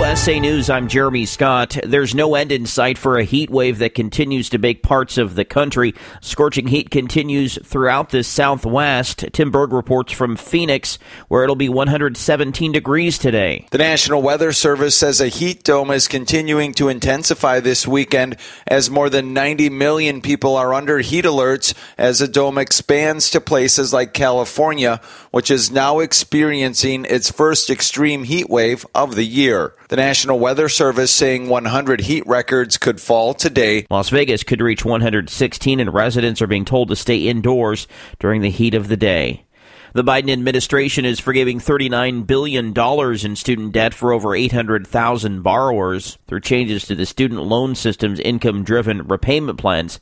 USA News, I'm Jeremy Scott. There's no end in sight for a heat wave that continues to bake parts of the country. Scorching heat continues throughout the southwest. Tim Berg reports from Phoenix, where it'll be 117 degrees today. The National Weather Service says a heat dome is continuing to intensify this weekend as more than 90 million people are under heat alerts as the dome expands to places like California, which is now experiencing its first extreme heat wave of the year. The National Weather Service saying 100 heat records could fall today. Las Vegas could reach 116, and residents are being told to stay indoors during the heat of the day. The Biden administration is forgiving $39 billion in student debt for over 800,000 borrowers through changes to the student loan system's income driven repayment plans.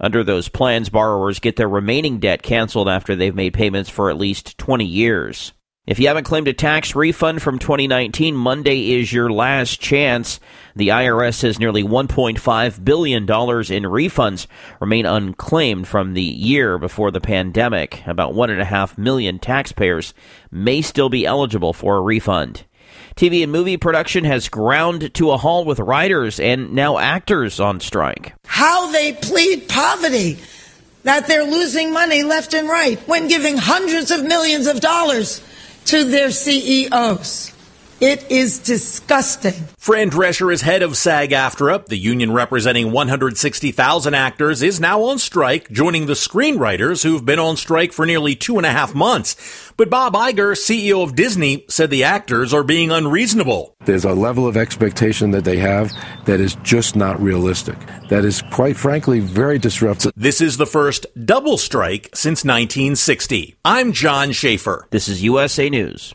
Under those plans, borrowers get their remaining debt canceled after they've made payments for at least 20 years. If you haven't claimed a tax refund from 2019, Monday is your last chance. The IRS says nearly $1.5 billion in refunds remain unclaimed from the year before the pandemic. About 1.5 million taxpayers may still be eligible for a refund. TV and movie production has ground to a halt with writers and now actors on strike. How they plead poverty, that they're losing money left and right when giving hundreds of millions of dollars to their CEOs. It is disgusting. Fran Drescher is head of SAG AFTRA. The union representing 160,000 actors is now on strike, joining the screenwriters who've been on strike for nearly two and a half months. But Bob Iger, CEO of Disney, said the actors are being unreasonable. There's a level of expectation that they have that is just not realistic. That is, quite frankly, very disruptive. This is the first double strike since 1960. I'm John Schaefer. This is USA News.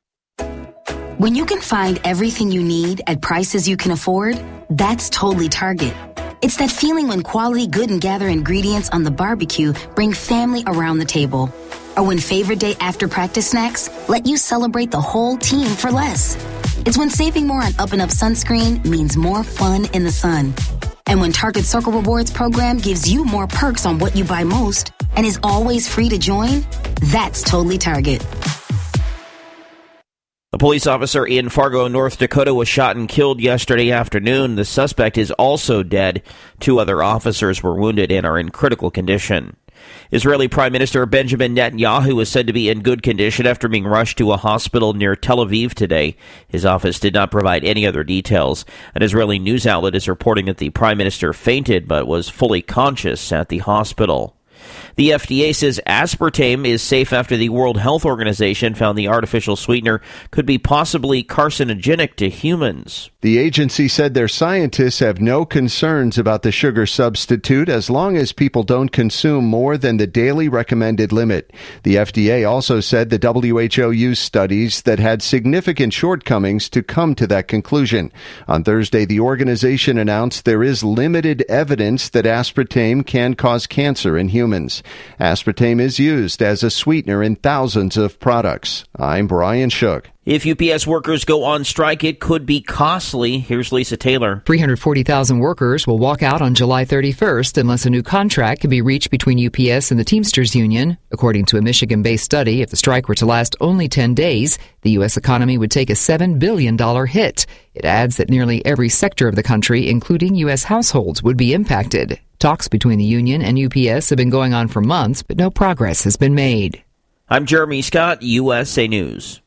When you can find everything you need at prices you can afford, that's totally Target. It's that feeling when quality good and gather ingredients on the barbecue bring family around the table. Or when favorite day after practice snacks let you celebrate the whole team for less. It's when saving more on up and up sunscreen means more fun in the sun. And when Target Circle Rewards program gives you more perks on what you buy most and is always free to join, that's totally Target. A police officer in Fargo, North Dakota was shot and killed yesterday afternoon. The suspect is also dead. Two other officers were wounded and are in critical condition. Israeli Prime Minister Benjamin Netanyahu is said to be in good condition after being rushed to a hospital near Tel Aviv today. His office did not provide any other details. An Israeli news outlet is reporting that the Prime Minister fainted but was fully conscious at the hospital. The FDA says aspartame is safe after the World Health Organization found the artificial sweetener could be possibly carcinogenic to humans. The agency said their scientists have no concerns about the sugar substitute as long as people don't consume more than the daily recommended limit. The FDA also said the WHO used studies that had significant shortcomings to come to that conclusion. On Thursday, the organization announced there is limited evidence that aspartame can cause cancer in humans. Aspartame is used as a sweetener in thousands of products. I'm Brian Shook. If UPS workers go on strike, it could be costly. Here's Lisa Taylor. 340,000 workers will walk out on July 31st unless a new contract can be reached between UPS and the Teamsters Union. According to a Michigan based study, if the strike were to last only 10 days, the U.S. economy would take a $7 billion hit. It adds that nearly every sector of the country, including U.S. households, would be impacted. Talks between the union and UPS have been going on for months, but no progress has been made. I'm Jeremy Scott, USA News.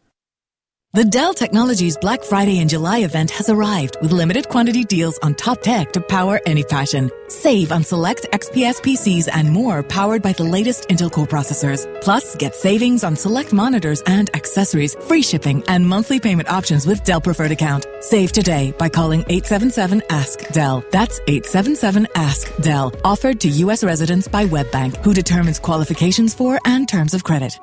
The Dell Technologies Black Friday and July event has arrived with limited quantity deals on top tech to power any passion. Save on select XPS PCs and more powered by the latest Intel Core processors. Plus, get savings on select monitors and accessories, free shipping, and monthly payment options with Dell Preferred Account. Save today by calling 877 Ask Dell. That's 877 Ask Dell. Offered to U.S. residents by WebBank, who determines qualifications for and terms of credit.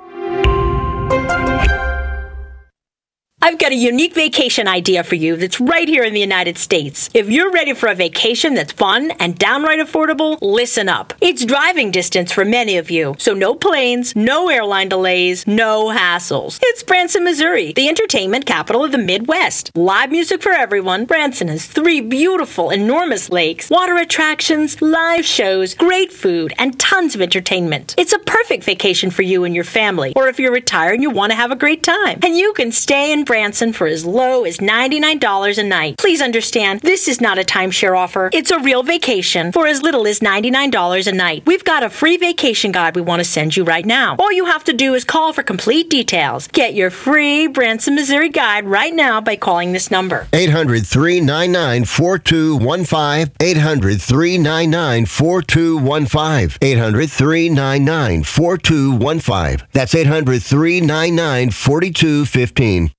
I've got a unique vacation idea for you that's right here in the United States. If you're ready for a vacation that's fun and downright affordable, listen up. It's driving distance for many of you, so no planes, no airline delays, no hassles. It's Branson, Missouri, the entertainment capital of the Midwest. Live music for everyone. Branson has three beautiful, enormous lakes, water attractions, live shows, great food, and tons of entertainment. It's a perfect vacation for you and your family, or if you're retired and you want to have a great time. And you can stay in Branson for as low as $99 a night. Please understand, this is not a timeshare offer. It's a real vacation for as little as $99 a night. We've got a free vacation guide we want to send you right now. All you have to do is call for complete details. Get your free Branson, Missouri guide right now by calling this number. 800 399 4215. 800 399 4215. 800 399 4215. That's 800 399 4215.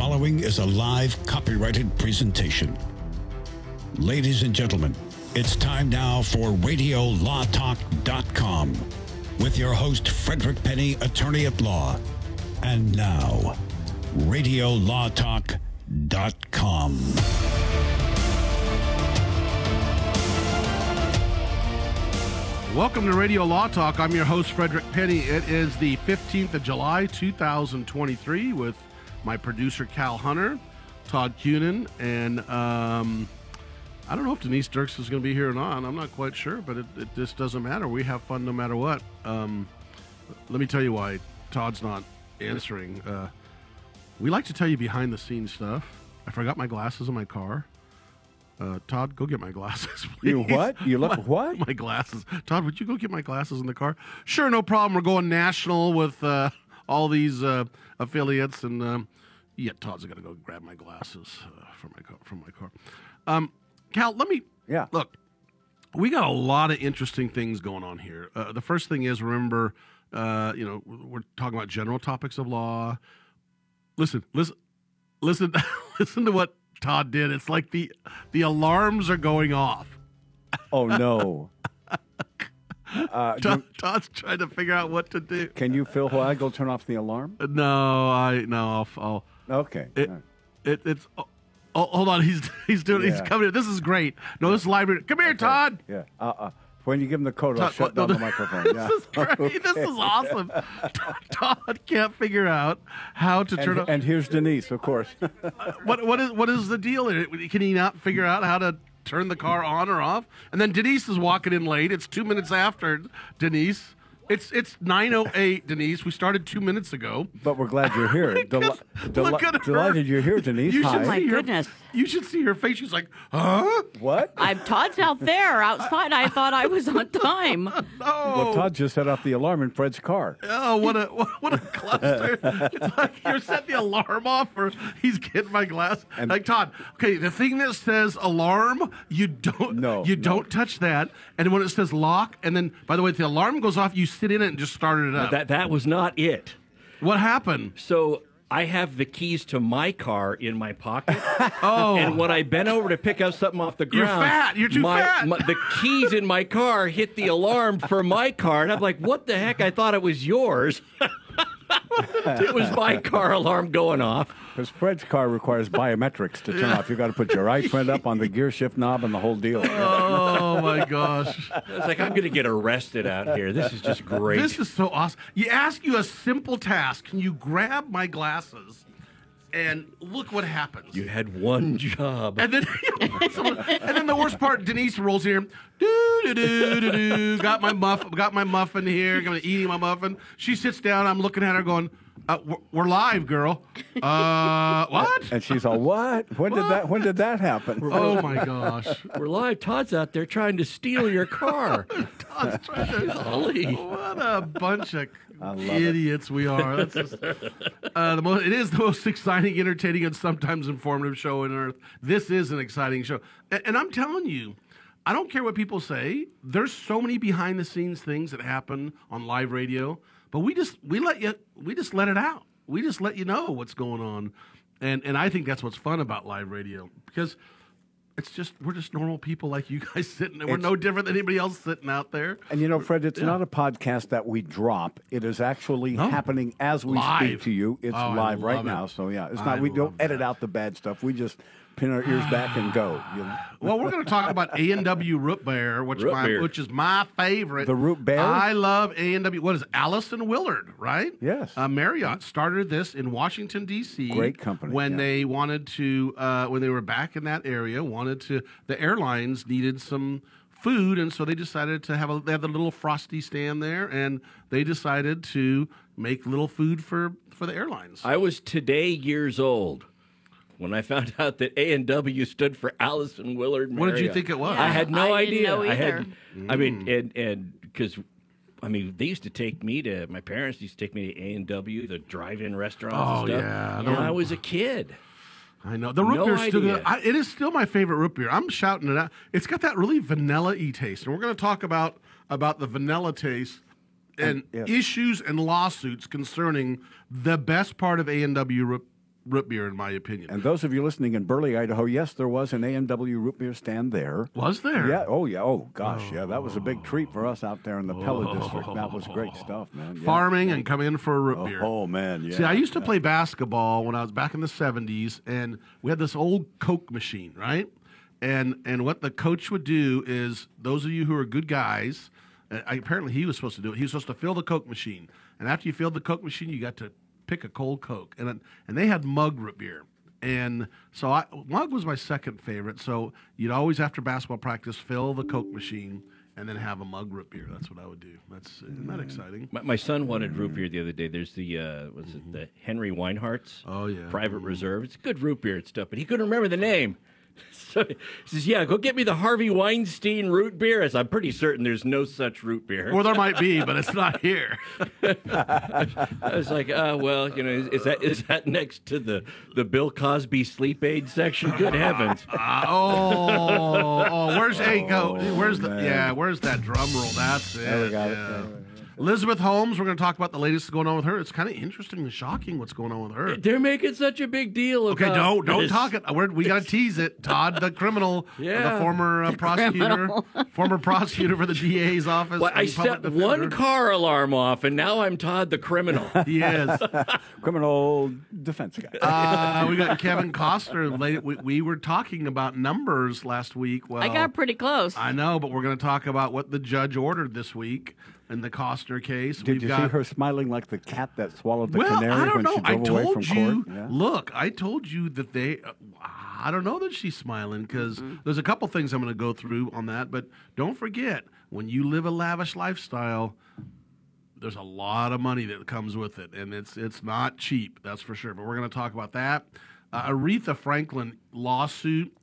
Following is a live copyrighted presentation. Ladies and gentlemen, it's time now for RadioLawTalk.com with your host, Frederick Penny, attorney at law. And now, RadioLawTalk.com. Welcome to Radio Law Talk. I'm your host, Frederick Penny. It is the 15th of July, 2023, with my producer, Cal Hunter, Todd Cunin, and um, I don't know if Denise Dirks is going to be here or not. I'm not quite sure, but it, it just doesn't matter. We have fun no matter what. Um, let me tell you why Todd's not answering. Uh, we like to tell you behind the scenes stuff. I forgot my glasses in my car. Uh, Todd, go get my glasses, please. You what? You left my, what? My glasses. Todd, would you go get my glasses in the car? Sure, no problem. We're going national with uh, all these uh, affiliates, and um, yeah, Todd's gonna go grab my glasses uh, from my car. From my car. Um, Cal, let me. Yeah. Look, we got a lot of interesting things going on here. Uh, the first thing is remember, uh, you know, we're talking about general topics of law. Listen, listen, listen, listen to what Todd did. It's like the the alarms are going off. Oh no. Uh, Todd, Todd's trying to figure out what to do. Can you, Phil, go turn off the alarm? No, I no, I'll. I'll Okay. It, it it's. Oh, oh, hold on, he's he's doing. He's Yeah. coming. This is great. No, this is live. Come here, Todd. Yeah. Uh, uh, when you give him the code, I'll shut what- no, down the microphone. This yeah. is great. This is awesome. Todd can't figure out how to turn and, off. and here's Denise, of course. what what is what is the deal? Can he not figure out how to turn the car on or off? And then Denise is walking in late. It's two minutes after Denise. It's it's nine oh eight, Denise. We started two minutes ago. but we're glad you're here. Deli- deli- Look at her. delighted you're here, Denise. You Hi. Oh, my see her- goodness. You should see her face. She's like, huh? What? I'm Todd's out there outside. I thought I was on time. Well, Todd just set off the alarm in Fred's car. Oh, what a what a cluster! it's like you're set the alarm off, or he's getting my glass. And- like Todd, okay, the thing that says alarm, you don't No, you no. don't touch that. And when it says lock, and then by the way, if the alarm goes off, you sit in it and just started it up. That that was not it. What happened? So I have the keys to my car in my pocket. Oh. And when I bent over to pick up something off the ground, You're fat. You're too my- fat. my- the keys in my car hit the alarm for my car, and I'm like, "What the heck? I thought it was yours." it was my car alarm going off. Because Fred's car requires biometrics to turn off. You've got to put your right friend up on the gear shift knob and the whole deal. Oh my gosh! It's like I'm going to get arrested out here. This is just great. This is so awesome. You ask you a simple task. Can you grab my glasses? And look what happens. you had one hmm. job. And then, and then the worst part, Denise rolls here. Doo, doo, doo, doo, doo. Got my muff, got my muffin here. Gonna eating my muffin. She sits down. I'm looking at her, going, uh, we're, "We're live, girl." Uh, what? And she's all, "What? When did that? When did that happen?" Oh my gosh! We're live. Todd's out there trying to steal your car. Todd's trying to- Golly. What a bunch of love it. idiots we are. That's just, uh, the most, it is the most exciting, entertaining, and sometimes informative show on earth. This is an exciting show, and, and I'm telling you. I don't care what people say. There's so many behind the scenes things that happen on live radio, but we just we let you we just let it out. We just let you know what's going on. And and I think that's what's fun about live radio because It's just we're just normal people like you guys sitting. there. We're It's- no different than anybody else sitting out there. And you know, Fred, it's Yeah. not a podcast that we drop. It is actually No. happening as we Live. speak to you. It's Oh, live right love now. So yeah, it's I not. We don't edit out the bad stuff. We just pin our ears back and go. You know? Well, we're going to talk about A and W root beer, which Root my, beer. which is my favorite. The root beer? I love A and W. What is it? Allison Willard, right? Yes. Uh, Marriott started this in Washington D.C. Great company, When yeah. they wanted to, uh, when they were back in that area, wanted to. The airlines needed some food, and so they decided to have a. They have the little frosty stand there, and they decided to make little food for for the airlines. I was today years old when I found out that A and W stood for Allison Willard. What did you think it was? I had no I didn't idea. know I had. either. I mean, mm. and and because. I mean, they used to take me to my parents used to take me to A and W, the drive-in restaurants. Oh, and stuff, yeah. when I was a kid. I know the root No beer is still idea. I, it is still my favorite root beer. I'm shouting it out. It's got that really vanilla y taste, and we're going to talk about about the vanilla taste and yes. issues and lawsuits concerning the best part of A and W root, root beer, in my opinion. And those of you listening in Burley, Idaho, yes, there was an A and W root beer stand there. Was there? Yeah. Oh yeah. Oh gosh. Yeah. That was a big treat for us out there in the Pella district. That was great stuff, man. Yeah. Farming and coming in for a root Oh, beer. oh, man. Yeah. See, I used to play basketball when I was back in the '70s, and we had this old Coke machine, right? And and what the coach would do is, those of you who are good guys, uh, I, apparently he was supposed to do it. He was supposed to fill the Coke machine, and after you filled the Coke machine, you got to pick a cold Coke, and and they had mug root beer. And so I, mug was my second favorite. So you'd always after basketball practice fill the Coke machine and then have a mug root beer. That's what I would do. That's isn't that exciting? My, my son wanted root beer the other day. There's the uh, what's it, the Henry Weinhard's. Oh yeah, Private Reserve. It's good root beer and stuff, but he couldn't remember the name. So he says, "Yeah, go get me the Harvey Weinstein root beer." As I'm pretty certain there's no such root beer. Well, there might be, but it's not here. I was like, uh, well, you know, is, is that is that next to the the Bill Cosby sleep aid section? Good heavens! Uh, oh, oh, where's hey go? Where's the man. yeah? Where's that drum roll? That's it. There we got it. yeah. There we go. Elizabeth Holmes. We're going to talk about the latest going on with her. It's kind of interesting and shocking what's going on with her. They're making such a big deal. Of it Okay, don't don't this. talk it. We're, we got to tease it. Todd, the criminal, Yeah. the former uh, prosecutor, former prosecutor for the DA's office. Well, I and public set one car alarm off, and now I'm Todd the criminal. He is. Criminal defense guy. Uh, we got Kevin Costner. Late- We, we were talking about numbers last week. Well, I got pretty close. I know, but we're going to talk about what the judge ordered this week in the Costner case. Did We've you got, see her smiling like the cat that swallowed the well, canary I don't when know. she I drove away told from you. court? Yeah. Look, I told you that they. Uh, I don't know that she's smiling because there's a couple things I'm going to go through on that. But don't forget, when you live a lavish lifestyle, there's a lot of money that comes with it, and it's it's not cheap. That's for sure. But we're going to talk about that. Uh, Aretha Franklin lawsuit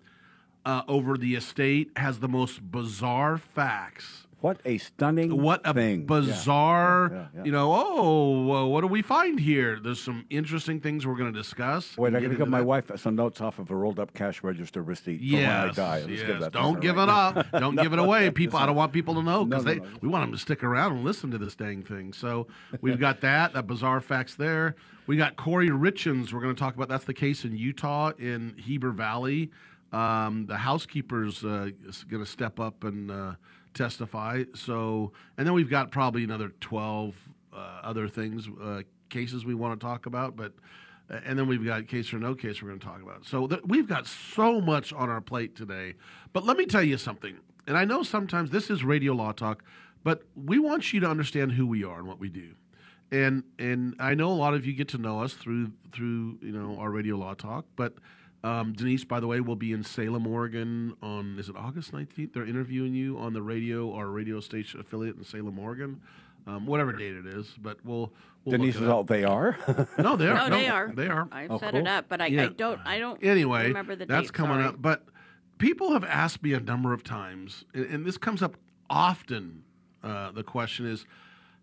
uh, over the estate has the most bizarre facts. What a stunning What a thing. bizarre, Yeah, yeah, yeah. you know, oh, well, what do we find here? There's some interesting things we're going to discuss. Wait, Get I got to give my that. wife some notes off of a rolled up cash register receipt for when I Yes, die. Let's yes. give that Don't give right it now. up. Don't No, give it away. People, I don't want people to know because No, no, we want them to stick around and listen to this dang thing. So we've got that. That bizarre facts there. We got Kouri Richins. We're going to talk about. That's the case in Utah in Heber Valley. Um, the housekeeper's uh, is going to step up and uh, testify. So, and then we've got probably another twelve uh, other things, uh, cases we want to talk about, but. And then we've got case or no case we're going to talk about. So th- we've got so much on our plate today. But let me tell you something. And I know sometimes this is radio law talk, but we want you to understand who we are and what we do. And and I know a lot of you get to know us through through you know our radio law talk. But um, Denise, by the way, will be in Salem, Oregon on is it August nineteenth? They're interviewing you on the radio, our radio station affiliate in Salem, Oregon. Um, whatever date it is, but we'll, we'll look Denise it is up. all they are. No, they are. no, they are. They are. I Oh, set cool. it up, but I, Yeah. I don't. I don't. Anyway, remember the that's date, coming sorry. up. But people have asked me a number of times, and, and this comes up often. Uh, the question is,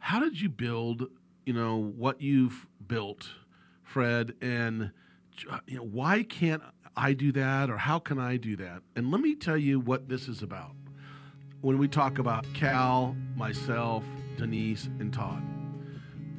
how did you build? You know what you've built, Fred, and you know why can't I do that, or how can I do that? And let me tell you what this is about. When we talk about Cal, myself, Denise, and Todd,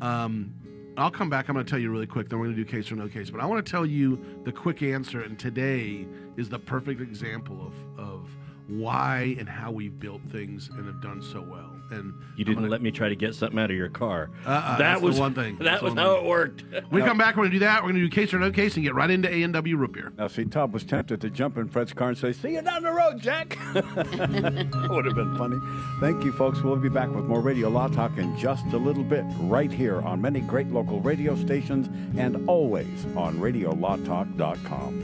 um, I'll come back. I'm going to tell you really quick. Then we're going to do case or no case. But I want to tell you the quick answer. And today is the perfect example of of why and how we've built things and have done so well. And You didn't let me try to get something out of your car. Uh-uh, that that's the was one thing. That That's was how one it worked. When we come back, we're going to do that. We're going to do case or no case and get right into A and W root beer. Now, see, Todd was tempted to jump in Fred's car and say, "See you down the road, Jack." that would have been funny. Thank you, folks. We'll be back with more Radio Law Talk in just a little bit, right here on many great local radio stations and always on RadioLawTalk.com.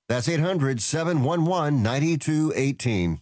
That's 800 711 9218.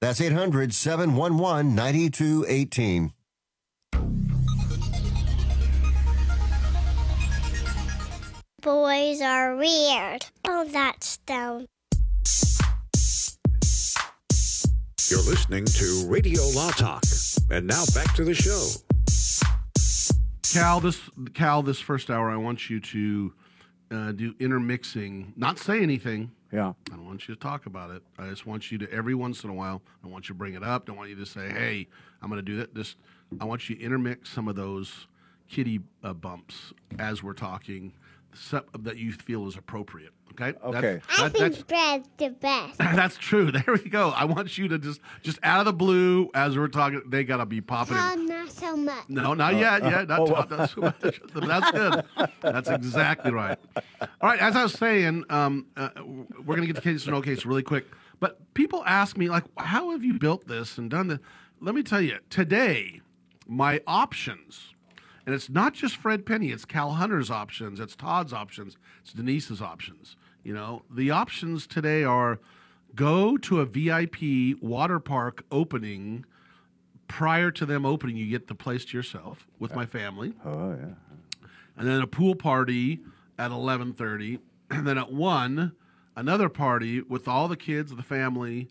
That's 800 711 9218. Boys are weird. Oh, that's dumb. You're listening to Radio Law Talk. And now back to the show. Cal, this Cal, this first hour, I want you to uh, do intermixing. Not say anything. Yeah. I don't want you to talk about it. I just want you to every once in a while. I want you to bring it up. Don't want you to say, "Hey, I'm going to do that." Just I want you to intermix some of those kitty uh, bumps as we're talking some, that you feel is appropriate. Okay. Okay. That's, I that- think that's Brad's the best. that's true. There we go. I want you to just just out of the blue as we're talking. They gotta be popping. in. Oh, not so much. No, not yet. Yeah, not, Oh, not- that's, that's good. That's exactly right. All right, as I was saying, um, uh, we're going to get to case or no case really quick. But people ask me, like, how have you built this and done this? Let me tell you, today, my options, and it's not just Fred Penny, it's Cal Hunter's options, it's Todd's options, it's Denise's options. You know, the options today are go to a VIP water park opening prior to them opening, you get the place to yourself with my family. Oh yeah. And then a pool party at eleven thirty, and then at one, another party with all the kids, of the family,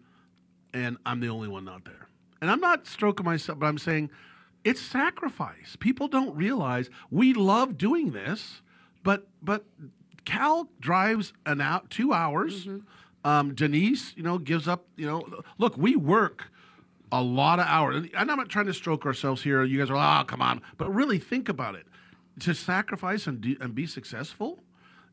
and I'm the only one not there. And I'm not stroking myself, but I'm saying it's sacrifice. People don't realize we love doing this, but but Cal drives an out two hours. Um, Denise, you know, gives up. You know, look, we work a lot of hours. And I'm not trying to stroke ourselves here. You guys are, like, oh, come on. But really think about it. To sacrifice and do, and be successful,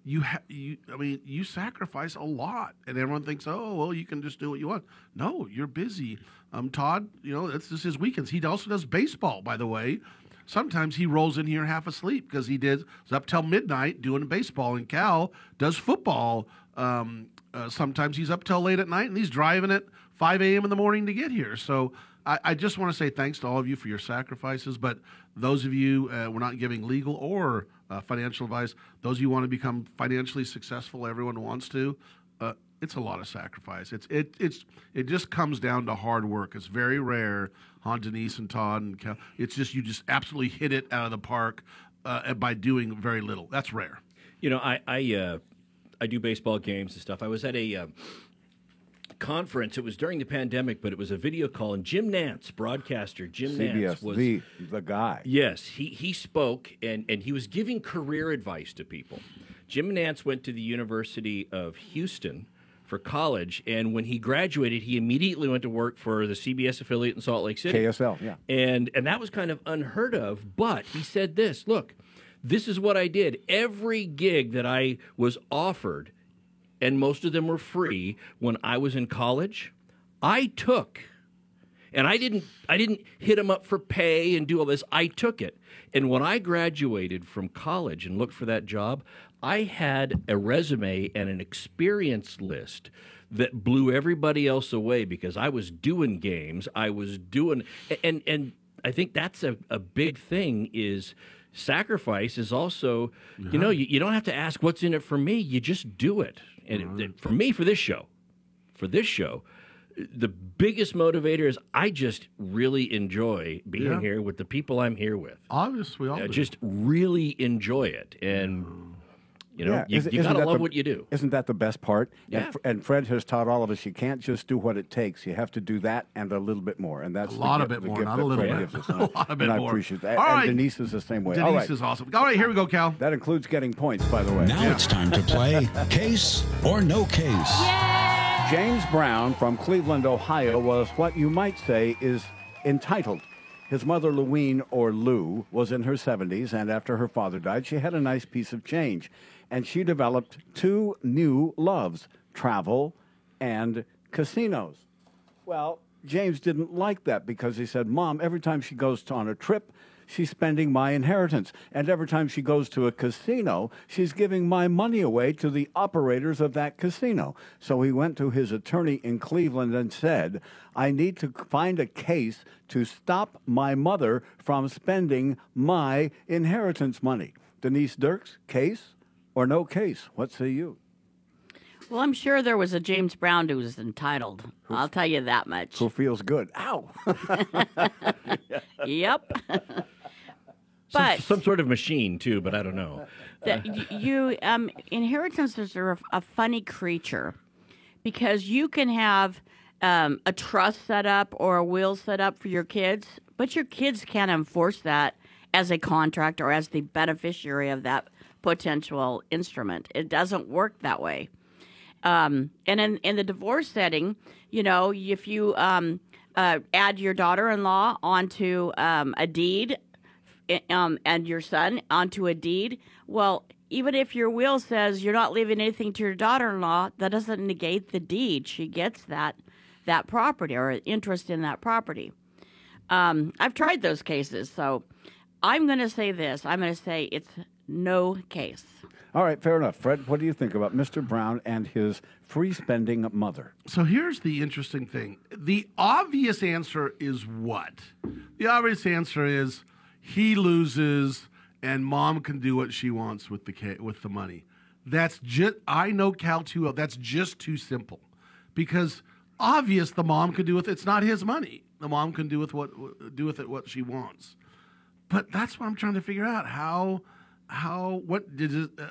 you ha- you I mean, you sacrifice a lot, and everyone thinks, oh, well, you can just do what you want. No, you're busy. Um, Todd, you know, that's just his weekends. He also does baseball, by the way. Sometimes he rolls in here half asleep because he did was up till midnight doing baseball, and Cal does football. Um, uh, sometimes he's up till late at night, and he's driving at 5 a.m. in the morning to get here. So I, just want to say thanks to all of you for your sacrifices. But those of you, uh, we're not giving legal or uh, financial advice. Those you want to become financially successful, everyone wants to. Uh, it's a lot of sacrifice. It's it it's it just comes down to hard work. It's very rare on Denise and Todd and Cal. It's just you just absolutely hit it out of the park uh, by doing very little. That's rare. You know, I I, uh, I do baseball games and stuff. I was at a uh, conference. It was during the pandemic, but it was a video call, and Jim Nantz, broadcaster, Jim CBS, Nantz was the the guy. Yes, he he spoke and and he was giving career advice to people. Jim Nantz went to the University of Houston for college, and when he graduated, he immediately went to work for the CBS affiliate in Salt Lake City. KSL, yeah. And and that was kind of unheard of, but he said this, look, this is what I did. Every gig that I was offered, and most of them were free when I was in college, I took. And I didn't I didn't hit them up for pay and do all this. I took it. And when I graduated from college and looked for that job, I had a resume and an experience list that blew everybody else away because I was doing games. I was doing and and I think that's a, a big thing is sacrifice is also you know you, you don't have to ask what's in it for me you just do it and it- for me for this show for this show the biggest motivator is I just really enjoy being Yeah. here with the people I'm here with. Obviously, we all I do. just really enjoy it, and you know, Yeah, you, you gotta love the- what you do. Isn't that the best part? Yeah. And, and Fred has taught all of us you can't just do what it takes. You have to do that and a little bit more. And that's A lot of gift- bit more, not a little Fred bit. A lot of bit and I appreciate that. All and right. Denise is the same way. Denise all right. is awesome. All right, here we go, Cal. That includes getting points, by the way. Now it's time to play Case or No Case. James Brown from Cleveland, Ohio, was what you might say is entitled. His mother, Louine, or Lou, was in her 70s, and after her father died, she had a nice piece of change. And she developed two new loves travel and casinos. Well, James didn't like that because he said, Mom, every time she goes on a trip, she's spending my inheritance. And every time she goes to a casino, she's giving my money away to the operators of that casino. So he went to his attorney in Cleveland and said, I need to find a case to stop my mother from spending my inheritance money. Denise Dirks, case or no case? What say you? Well, I'm sure there was a James Brown who was entitled. I'll tell you that much. Who feels good? Ow! Yep. But some sort of machine too, but I don't know. that y- you um, inheritances are a, a funny creature because you can have um, a trust set up or a will set up for your kids, but your kids can't enforce that as a contract or as the beneficiary of that potential instrument. It doesn't work that way. Um, and in, in the divorce setting, you know, if you um, uh, add your daughter-in-law onto um, a deed, um, and your son onto a deed, well, even if your will says you're not leaving anything to your daughter-in-law, that doesn't negate the deed. She gets that that property or interest in that property. Um, I've tried those cases, so I'm going to say this. I'm going to say it's no case. All right, fair enough. Fred, what do you think about Mr. Brown and his free spending mother? So here's the interesting thing. The obvious answer is what? The obvious answer is he loses and mom can do what she wants with the ca- with the money. That's just I know Cal too well. That's just too simple. Because obvious the mom can do with it's not his money. The mom can do with what do with it what she wants. But that's what I'm trying to figure out. How how what did it, uh,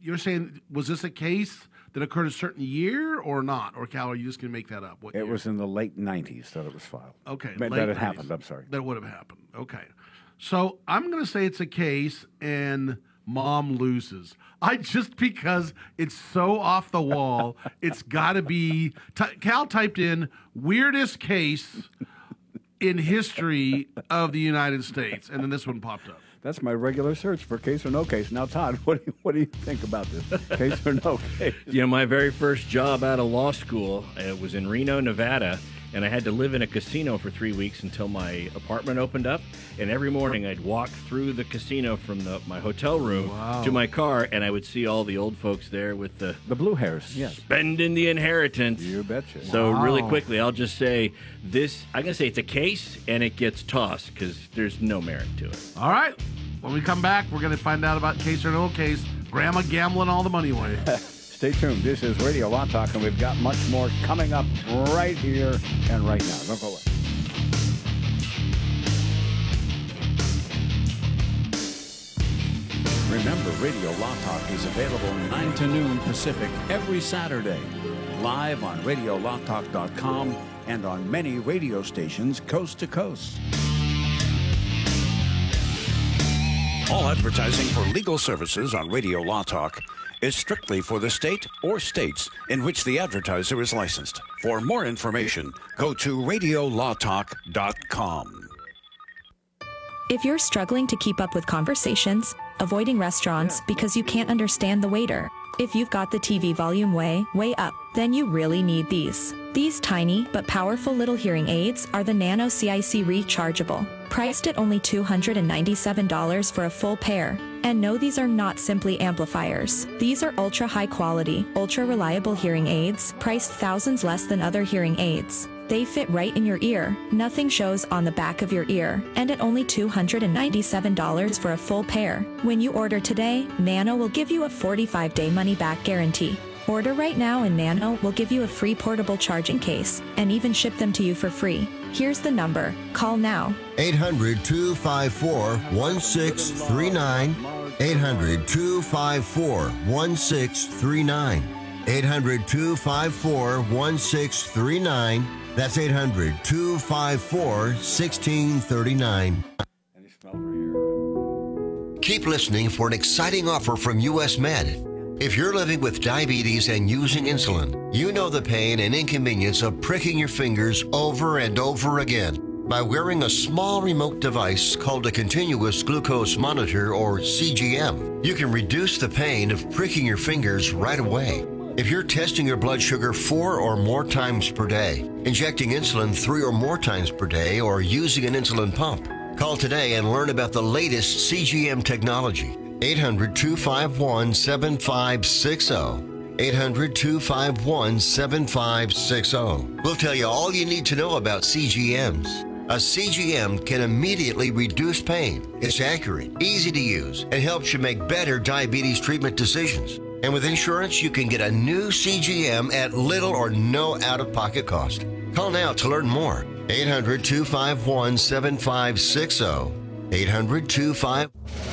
you're saying was this a case that occurred a certain year or not? Or Cal, are you just going to make that up? What It year? was in the late 90s that it was filed. Okay, That it 90s. happened, I'm sorry. That would have happened. Okay. So I'm going to say it's a case and mom loses. I just because it's so off the wall, it's got to be. T- Cal typed in weirdest case in history of the United States, and then this one popped up. That's my regular search for case or no case. Now, Todd, what do you, what do you think about this? Case or no case? You know, my very first job out of law school uh, was in Reno, Nevada, and I had to live in a casino for three weeks until my apartment opened up. And every morning I'd walk through the casino from the, my hotel room Wow. to my car, and I would see all the old folks there with the the blue hairs, yes, spending the inheritance. You betcha. So really quickly, I'll just say this: I'm gonna say it's a case, and it gets tossed because there's no merit to it. All right. When we come back, we're going to find out about case or no case. Grandma gambling all the money away. Stay tuned. This is Radio Law Talk, and we've got much more coming up right here and right now. Don't go away. Remember, Radio Law Talk is available 9 to noon Pacific every Saturday. Live on RadioLawTalk.com and on many radio stations coast to coast. All advertising for legal services on Radio Law Talk is strictly for the state or states in which the advertiser is licensed. For more information, go to RadioLawTalk.com. If you're struggling to keep up with conversations, avoiding restaurants because you can't understand the waiter, if you've got the TV volume way, way up, then you really need these. These tiny but powerful little hearing aids are the Nano CIC rechargeable, priced at only $297 for a full pair. And no, these are not simply amplifiers. These are ultra high quality, ultra reliable hearing aids, priced thousands less than other hearing aids. They fit right in your ear. Nothing shows on the back of your ear. And at only $297 for a full pair. When you order today, Nano will give you a 45 day money back guarantee. Order right now and Nano will give you a free portable charging case and even ship them to you for free. Here's the number. Call now. 800 254 1639. 800 254 1639. 800 254 1639. That's 800 254 1639. Keep listening for an exciting offer from US Med. If you're living with diabetes and using insulin, you know the pain and inconvenience of pricking your fingers over and over again. By wearing a small remote device called a continuous glucose monitor or CGM, you can reduce the pain of pricking your fingers right away. If you're testing your blood sugar four or more times per day, injecting insulin three or more times per day, or using an insulin pump, call today and learn about the latest CGM technology. 800 251 7560. 800 251 7560. We'll tell you all you need to know about CGMs. A CGM can immediately reduce pain. It's accurate, easy to use, and helps you make better diabetes treatment decisions. And with insurance, you can get a new CGM at little or no out of pocket cost. Call now to learn more. 800 251 7560. 800 251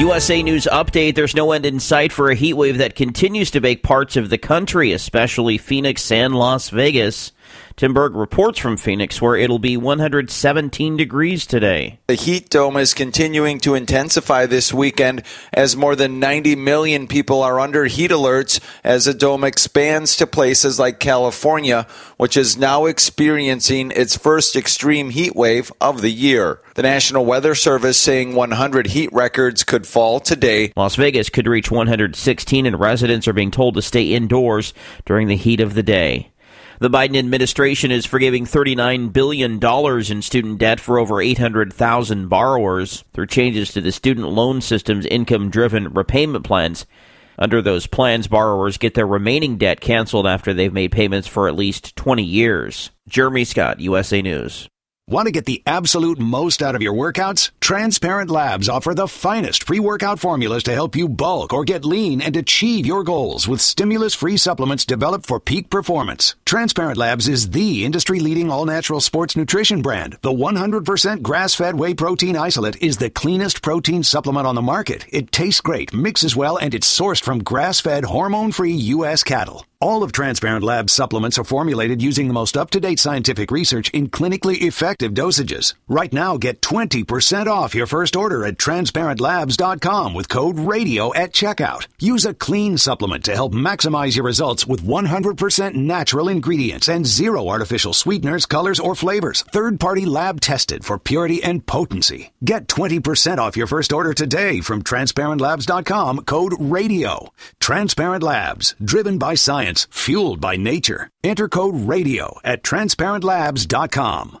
USA News update There's no end in sight for a heat wave that continues to bake parts of the country, especially Phoenix and Las Vegas. Tim Berg reports from Phoenix, where it'll be 117 degrees today. The heat dome is continuing to intensify this weekend as more than 90 million people are under heat alerts as the dome expands to places like California, which is now experiencing its first extreme heat wave of the year. The National Weather Service saying 100 heat records could fall today. Las Vegas could reach 116, and residents are being told to stay indoors during the heat of the day. The Biden administration is forgiving $39 billion in student debt for over 800,000 borrowers through changes to the student loan system's income driven repayment plans. Under those plans, borrowers get their remaining debt canceled after they've made payments for at least 20 years. Jeremy Scott, USA News. Want to get the absolute most out of your workouts? Transparent Labs offer the finest pre workout formulas to help you bulk or get lean and achieve your goals with stimulus free supplements developed for peak performance. Transparent Labs is the industry leading all natural sports nutrition brand. The 100% grass fed whey protein isolate is the cleanest protein supplement on the market. It tastes great, mixes well, and it's sourced from grass fed, hormone free U.S. cattle. All of Transparent Labs supplements are formulated using the most up-to-date scientific research in clinically effective dosages. Right now, get 20% off your first order at transparentlabs.com with code RADIO at checkout. Use a clean supplement to help maximize your results with 100% natural ingredients and zero artificial sweeteners, colors, or flavors. Third-party lab tested for purity and potency. Get 20% off your first order today from transparentlabs.com code RADIO. Transparent Labs, driven by science, fueled by nature. Enter code RADIO at transparentlabs.com.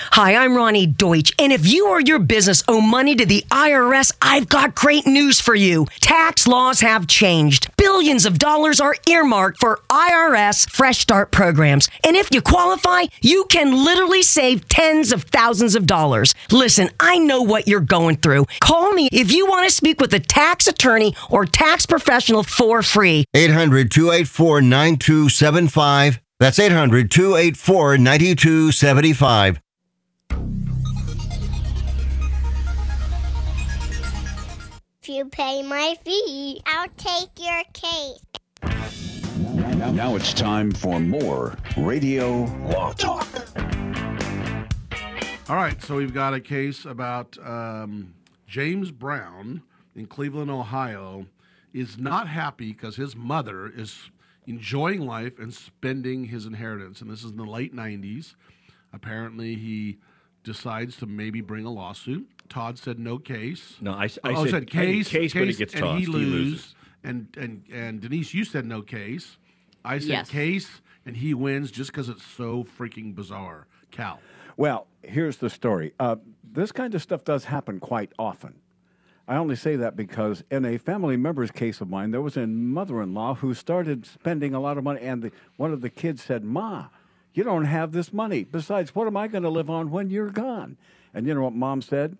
Hi, I'm Ronnie Deutsch, and if you or your business owe money to the IRS, I've got great news for you. Tax laws have changed. Billions of dollars are earmarked for IRS Fresh Start programs, and if you qualify, you can literally save tens of thousands of dollars. Listen, I know what you're going through. Call me if you want to speak with a tax attorney or tax professional for free. 800 284 9275. That's 800 284 9275. You pay my fee, I'll take your case. Now, now it's time for more Radio Law Talk. All right, so we've got a case about um, James Brown in Cleveland, Ohio, is not happy because his mother is enjoying life and spending his inheritance. And this is in the late 90s. Apparently, he decides to maybe bring a lawsuit. Todd said no case. No, I, I oh, said, said case, case, but it gets and tossed. he, lose, loses. And, and, and Denise, you said no case. I said Yes. case, and he wins just because it's so freaking bizarre. Cal. Well, here's the story. Uh, this kind of stuff does happen quite often. I only say that because in a family member's case of mine, there was a mother-in-law who started spending a lot of money, and the, one of the kids said, "Ma, you don't have this money. Besides, what am I going to live on when you're gone?" And you know what mom said?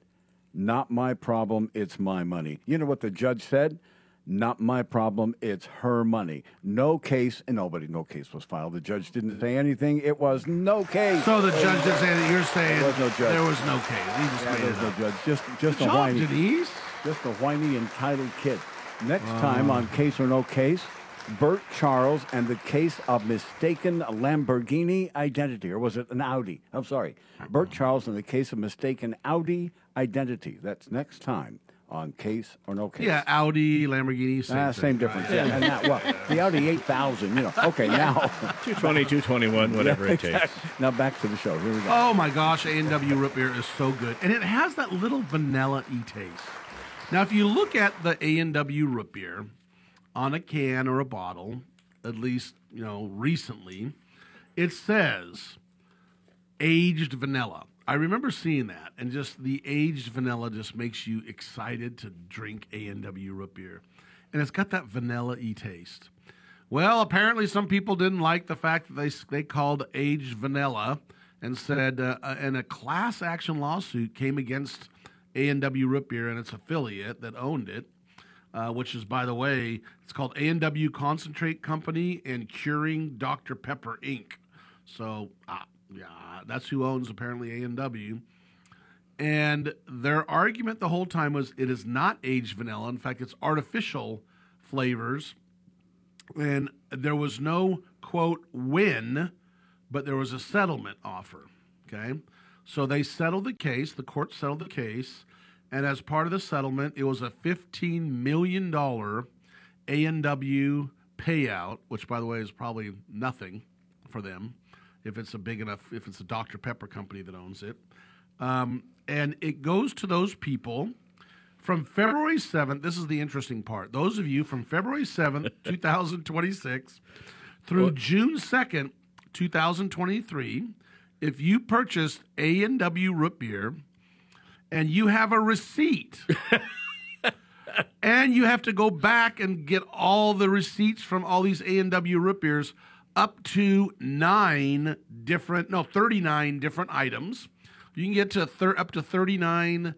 Not my problem. It's my money. You know what the judge said? Not my problem. It's her money. No case, and nobody, no case was filed. The judge didn't say anything. It was no case. So the judge didn't say that you're saying There was no judge. there was no case. He just Yeah, made there it no judge. Just, just Good a job, whiny, Denise. just a whiny entitled kid. Next Oh. time on Case or No Case, Bert Charles and the case of mistaken Lamborghini identity, or was it an Audi? I'm sorry, Bert Charles and the case of mistaken Audi identity. That's next time on case or no case. Yeah, Audi, Lamborghini, same, Ah, same difference. Right. Yeah, and that well, the Audi 8000. You know. Okay, now 220, 221, whatever Yeah, it takes. Now back to the show. Here we go. Oh my gosh, A&W root beer is so good. And it has that little vanilla y taste. Now, if you look at the A&W root beer on a can or a bottle, at least, you know, recently, it says aged vanilla. I remember seeing that, and just the aged vanilla just makes you excited to drink A&W root beer. And it's got that vanilla y taste. Well, apparently some people didn't like the fact that they they called aged vanilla and said uh, uh, and a class action lawsuit came against A&W Root Beer and its affiliate that owned it, uh, which is by the way, it's called A&W Concentrate Company and Keurig Dr Pepper Inc. So, uh, yeah, that's who owns apparently A&W. And their argument the whole time was it is not aged vanilla. In fact, it's artificial flavors and there was no quote win, but there was a settlement offer. Okay, so they settled the case. The court settled the case, and as part of the settlement, it was a fifteen million dollar A and W payout, which by the way is probably nothing for them if it's a big enough if it's a Dr Pepper company that owns it, um, and it goes to those people from February 7th, this is the interesting part. Those of you from February 7th, 2026 through June 2nd, 2023, if you purchased A&W root beer and you have a receipt and you have to go back and get all the receipts from all these A&W root beers up to 9 different no 39 different items. You can get to thir- up to 39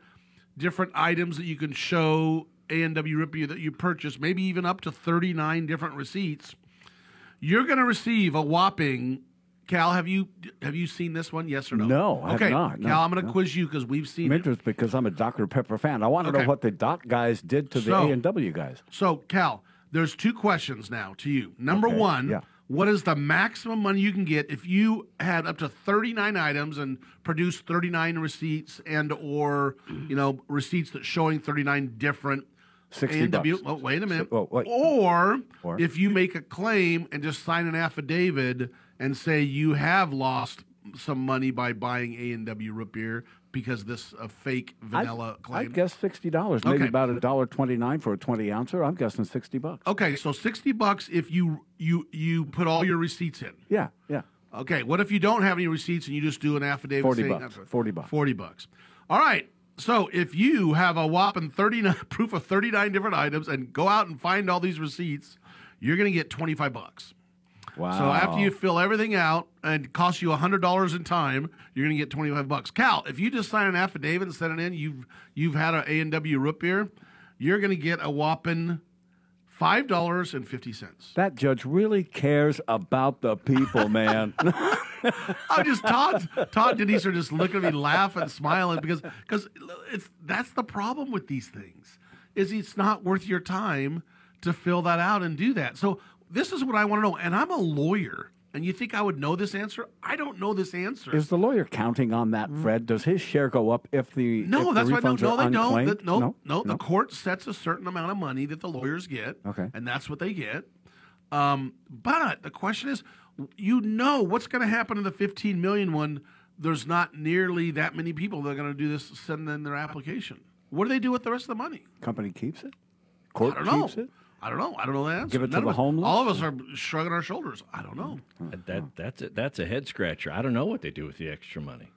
different items that you can show A&W root that you purchased, maybe even up to 39 different receipts. You're going to receive a whopping Cal, have you have you seen this one? Yes or no? No, I have okay, not, no, Cal, I'm going to no. quiz you because we've seen I'm it. interested because I'm a Dr Pepper fan. I want to Okay. know what the Dot guys did to the A and W guys. So, Cal, there's two questions now to you. Number Okay, one, yeah. What is the maximum money you can get if you had up to 39 items and produced 39 receipts and or you know receipts that showing 39 different 60 A&W bucks. Oh, wait a minute. So- oh. Or, Or? if you make a claim and just sign an affidavit and say you have lost some money by buying A and W root beer because this a fake vanilla I, claim. I guess sixty dollars, maybe Okay. about a dollar twenty nine for a twenty ouncer. I'm guessing sixty bucks. Okay, so sixty bucks if you you you put all your receipts in. Yeah, yeah. Okay, what if you don't have any receipts and you just do an affidavit? 40 saying bucks, 40 bucks. Forty bucks. All right. So if you have a whopping thirty nine proof of thirty nine different items and go out and find all these receipts, you're going to get twenty five bucks. Wow. So after you fill everything out and it costs you hundred dollars in time, you're going to get twenty five bucks. Cal, if you just sign an affidavit and send it in, you've you've had an A and W root beer, you're going to get a whopping five dollars and fifty cents. That judge really cares about the people, man. I'm just Todd. Todd Denise are just looking at me, laughing, smiling because because it's that's the problem with these things is it's not worth your time to fill that out and do that. So this is what I want to know, and I'm a lawyer. And you think I would know this answer? I don't know this answer. Is the lawyer counting on that, Fred? Does his share go up if the no, if that's the why no, no, they don't. The- no, no, no, The court sets a certain amount of money that the lawyers get, Okay. and that's what they get. Um, but the question is, you know, what's going to happen in the 15 million one? There's not nearly that many people that are going to do this, send in their application. What do they do with the rest of the money? Company keeps it. Court don't know. keeps it. I don't know. I don't know the answer. Give it to the homeless? All of us are shrugging our shoulders. I don't know. Hmm. That, that that's a, that's a head scratcher. I don't know what they do with the extra money.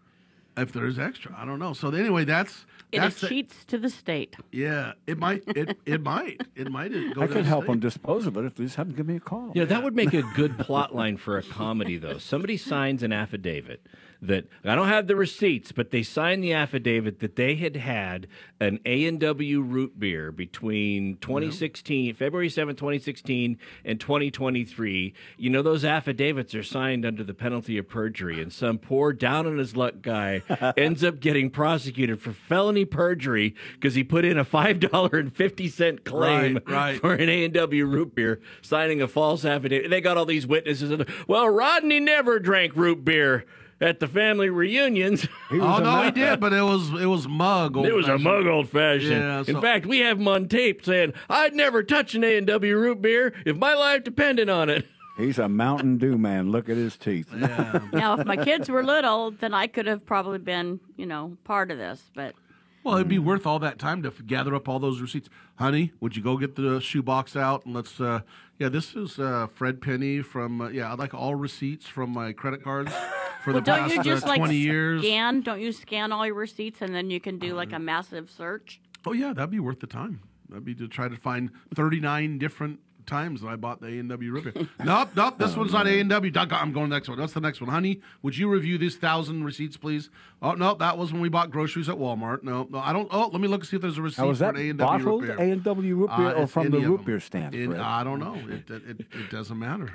If there's extra, I don't know. So anyway, that's It that's the- cheats to the state. yeah. It might. It it might. It might go. I to could the help state. them dispose of it if they just have them give me a call. Yeah, that would make a good plot line for a comedy, though. Somebody signs an affidavit that I don't have the receipts, but they signed the affidavit that they had had an A and W root beer between 2016, February 7, 2016, and 2023. You know, those affidavits are signed under the penalty of perjury, and some poor down on his luck guy ends up getting prosecuted for felony perjury because he put in a five dollar and fifty cent claim Right, right. for an A and W root beer, signing a false affidavit. They got all these witnesses. And, well, Rodney never drank root beer. At the family reunions. oh no, he did, but it was it was mug. It was a mug old fashioned. Yeah, In fact, we have him on tape saying, "I'd never touch an A and W root beer if my life depended on it." He's a Mountain Dew man. Look at his teeth. Yeah. now, if my kids were little, then I could have probably been, you know, part of this. But Well, it'd be worth all that time to f- gather up all those receipts. Honey, would you go get the shoebox out and let's? uh Yeah, this is uh Fred Penny from. Uh, yeah, I'd like all receipts from my credit cards for well, the don't past you just uh, like years. scan? Don't you scan all your receipts and then you can do like a massive search? Oh yeah, that'd be worth the time. That'd be to try to find thirty nine different times that I bought the A and W root beer. nope, nope. This one's not A and W. I'm going to the next one. That's the next one. Honey, would you review these thousand receipts, please? Oh no, that was when we bought groceries at Walmart. No, no, I don't. Oh, let me look and see if there's a receipt Now, was for that an A and W root beer. A and W root beer Uh, or from the root beer stand? In- I don't know. It, it, it, it doesn't matter.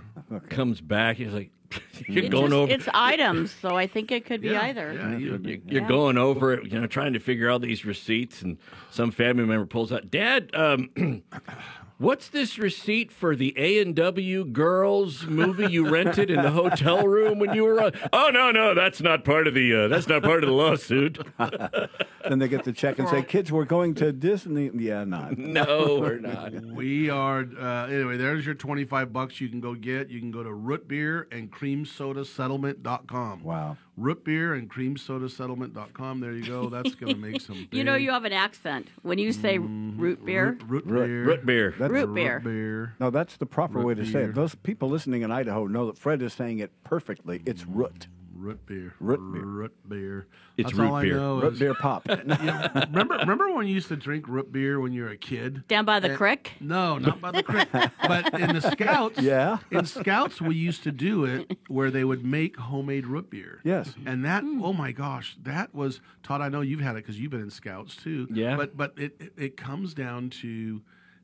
Comes back, he's like, "You're It going just- over." It's items, so I think it could be Yeah, either. yeah, You're, you're Yeah. going over it, you know, trying to figure out these receipts, and some family member pulls out, "Dad, um, what's this receipt for the A and W Girls movie you rented in the hotel room when you were on?" Oh no, no, that's not part of the uh, that's not part of the lawsuit. then they get the check and say, "Kids, we're going to Disney." Yeah, not. no, we're not. We are uh, anyway. There's your twenty five bucks you can go get. You can go to root beer and cream soda settlement.com. Wow. Root beer and cream soda settlement.com. There you go. That's going to make some. You know, you have an accent when you say mm-hmm. root beer. root, root Root- beer. Root beer. That's Root beer. beer. No, that's the proper Root way to say it. Those people listening in Idaho know that Fred is saying it perfectly. It's root. Root beer. Root beer. Root beer. It's That's root all I beer. know Root is- beer pop. Yeah, remember, remember when you used to drink root beer when you were a kid? Down by the And- creek? No, not by the creek. but in the scouts, Yeah. in scouts we used to do it where they would make homemade root beer. Yes. and that hmm. oh my gosh, that was Todd. I know you've had it because you've been in scouts too. Yeah. but but it it, it comes down to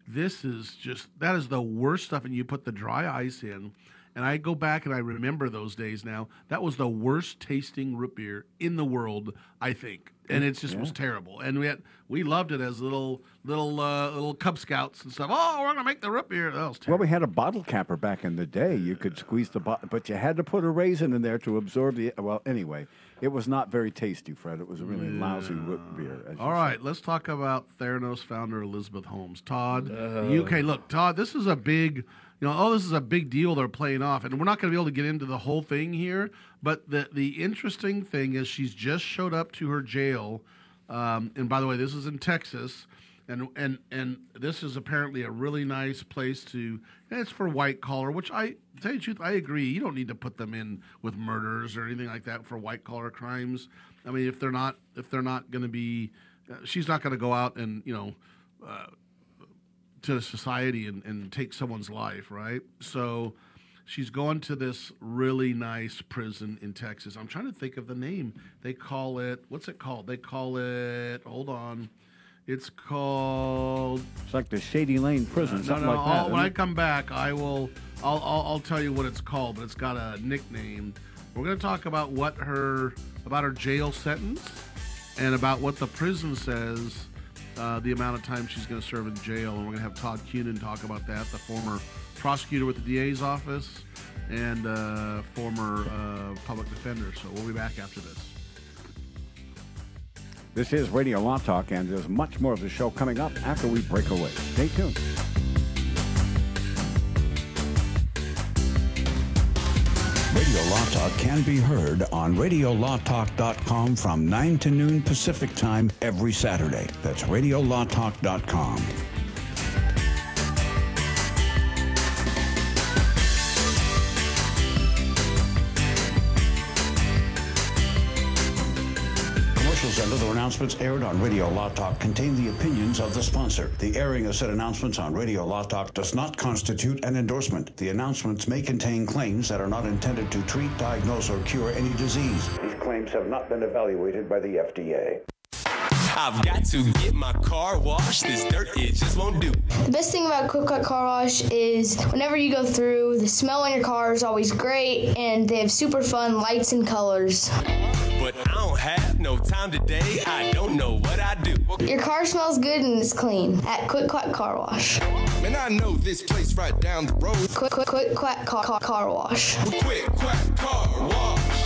this is just that is the worst stuff, and you put the dry ice in. And I go back and I remember those days now. That was the worst tasting root beer in the world, I think. And it just was terrible. And we had, we loved it as little little uh, little Cub Scouts and stuff. Oh, we're gonna make the root beer. That was terrible. Well, we had a bottle capper back in the day. You could squeeze the bottle, but you had to put a raisin in there to absorb the. Well, anyway, it was not very tasty, Fred. It was a really lousy root beer. All right, let's talk about Theranos founder Elizabeth Holmes. Todd, the UK. Look, Todd, this is a big, you know, oh, this is a big deal they're playing off, and we're not going to be able to get into the whole thing here. But the the interesting thing is she's just showed up to her jail, um, and by the way, this is in Texas. And, and and this is apparently a really nice place to. It's for white collar, which I tell you the truth, I agree. You don't need to put them in with murders or anything like that for white collar crimes. I mean, if they're not if they're not going to be, uh, she's not going to go out and you know uh, to society and, and take someone's life, right? So she's going to this really nice prison in Texas. I'm trying to think of the name. They call it what's it called? They call it. Hold on. It's called. It's like the Shady Lane Prison, No, something no, like I'll- that. when I come back, I will. I'll, I'll, I'll tell you what it's called, but it's got a nickname. We're going to talk about what her about her jail sentence and about what the prison says uh, the amount of time she's going to serve in jail. And we're going to have Todd Cunin talk about that, the former prosecutor with the DA's office and uh, former uh, public defender. So we'll be back after this. This is Radio Law Talk, and there's much more of the show coming up after we break away. Stay tuned. Law Talk can be heard on RadioLawTalk.com from 9 to noon Pacific Time every Saturday. That's RadioLawTalk.com. announcements aired on Radio Law Talk contain the opinions of the sponsor. The airing of said announcements on Radio Law Talk does not constitute an endorsement. The announcements may contain claims that are not intended to treat, diagnose, or cure any disease. These claims have not been evaluated by the FDA. I've got to get my car washed. This dirt it just won't do. The best thing about Quick Quack Car Wash is whenever you go through, the smell on your car is always great, and they have super fun lights and colors. But I don't have no time today. I don't know what I do. Your car smells good and it's clean at Quick Quack Car Wash. Man, I know this place right down the road. Quick Quick Quick Quack Car, car, car Wash. Quick, quack, car wash.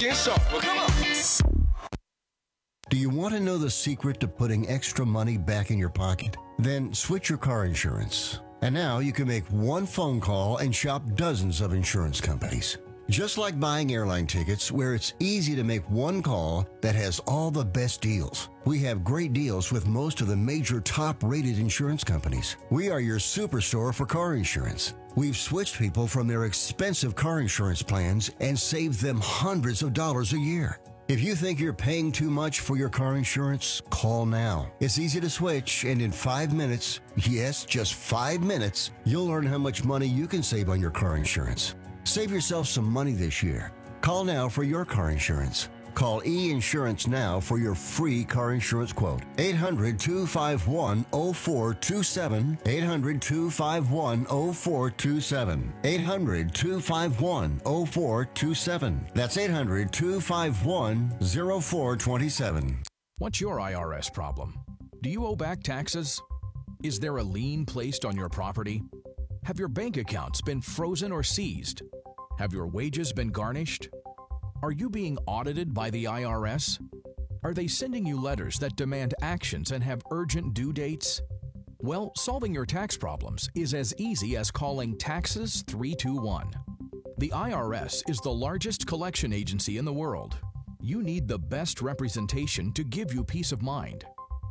Well, come on. Do you want to know the secret to putting extra money back in your pocket? Then switch your car insurance. And now you can make one phone call and shop dozens of insurance companies. Just like buying airline tickets, where it's easy to make one call that has all the best deals. We have great deals with most of the major top rated insurance companies. We are your superstore for car insurance. We've switched people from their expensive car insurance plans and saved them hundreds of dollars a year. If you think you're paying too much for your car insurance, call now. It's easy to switch, and in five minutes, yes, just five minutes, you'll learn how much money you can save on your car insurance. Save yourself some money this year. Call now for your car insurance. Call E Insurance now for your free car insurance quote. 800 251 0427. 800 251 0427. 800 251 0427. That's 800 251 0427. What's your IRS problem? Do you owe back taxes? Is there a lien placed on your property? Have your bank accounts been frozen or seized? Have your wages been garnished? Are you being audited by the IRS? Are they sending you letters that demand actions and have urgent due dates? Well, solving your tax problems is as easy as calling Taxes 321. The IRS is the largest collection agency in the world. You need the best representation to give you peace of mind.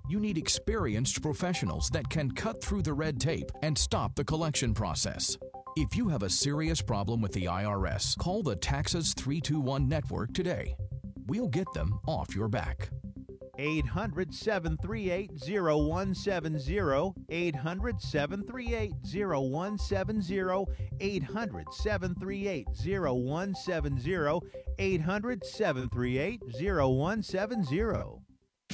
You need experienced professionals that can cut through the red tape and stop the collection process. If you have a serious problem with the IRS, call the Taxes 321 network today. We'll get them off your back. 800 738 0170. 800 738 0170. 800 738 0170. 800 738 0170.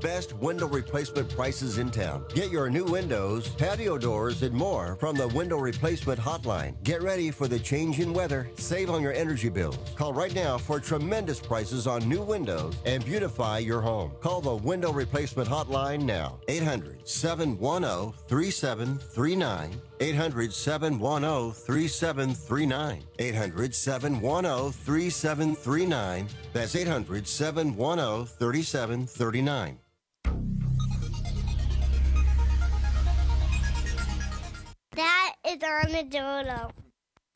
best window replacement prices in town. Get your new windows, patio doors, and more from the window replacement hotline. Get ready for the change in weather. Save on your energy bills. Call right now for tremendous prices on new windows and beautify your home. Call the window replacement hotline now. 800 710 3739. 800 710 3739. 800 710 3739. That's 800 710 3739. That is armadillo.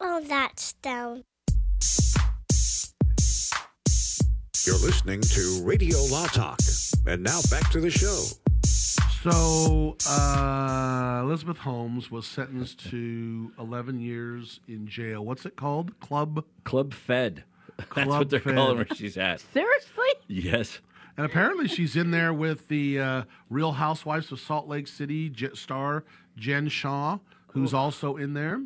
Oh, that's down. You're listening to Radio Law Talk. And now back to the show. So, uh, Elizabeth Holmes was sentenced to 11 years in jail. What's it called? Club? Club Fed. That's what they're Fed. calling where she's at. Seriously? Yes. And apparently she's in there with the uh, Real Housewives of Salt Lake City j- star Jen Shah, who's also in there.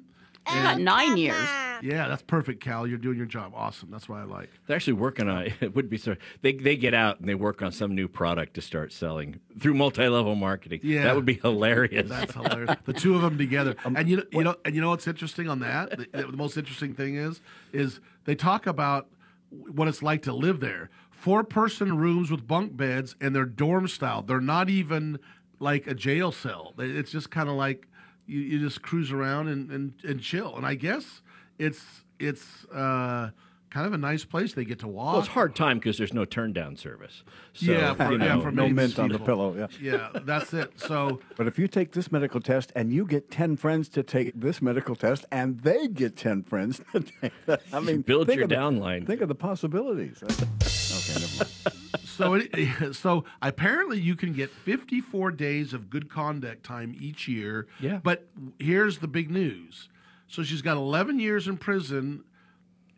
She got nine years. Yeah, that's perfect, Cal. You're doing your job. Awesome. That's what I like. They're actually working on it. Would be so they they get out and they work on some new product to start selling through multi-level marketing. Yeah. that would be hilarious. That's hilarious. the two of them together. Um, and you know, you know, and you know what's interesting on that? The, the most interesting thing is, is they talk about what it's like to live there. Four person rooms with bunk beds, and they're dorm style. They're not even like a jail cell. It's just kind of like you, you just cruise around and, and, and chill. And I guess it's it's uh, kind of a nice place. They get to walk. Well, it's hard time because there's no turn down service. So, yeah, for, you yeah, for no many mint on the people. pillow. Yeah. yeah, that's it. So, But if you take this medical test and you get 10 friends to take this medical test and they get 10 friends to take that, I mean, build think your of the- downline. Think of the possibilities. okay, never mind. So, it, so apparently you can get 54 days of good conduct time each year. Yeah. But here's the big news. So she's got 11 years in prison,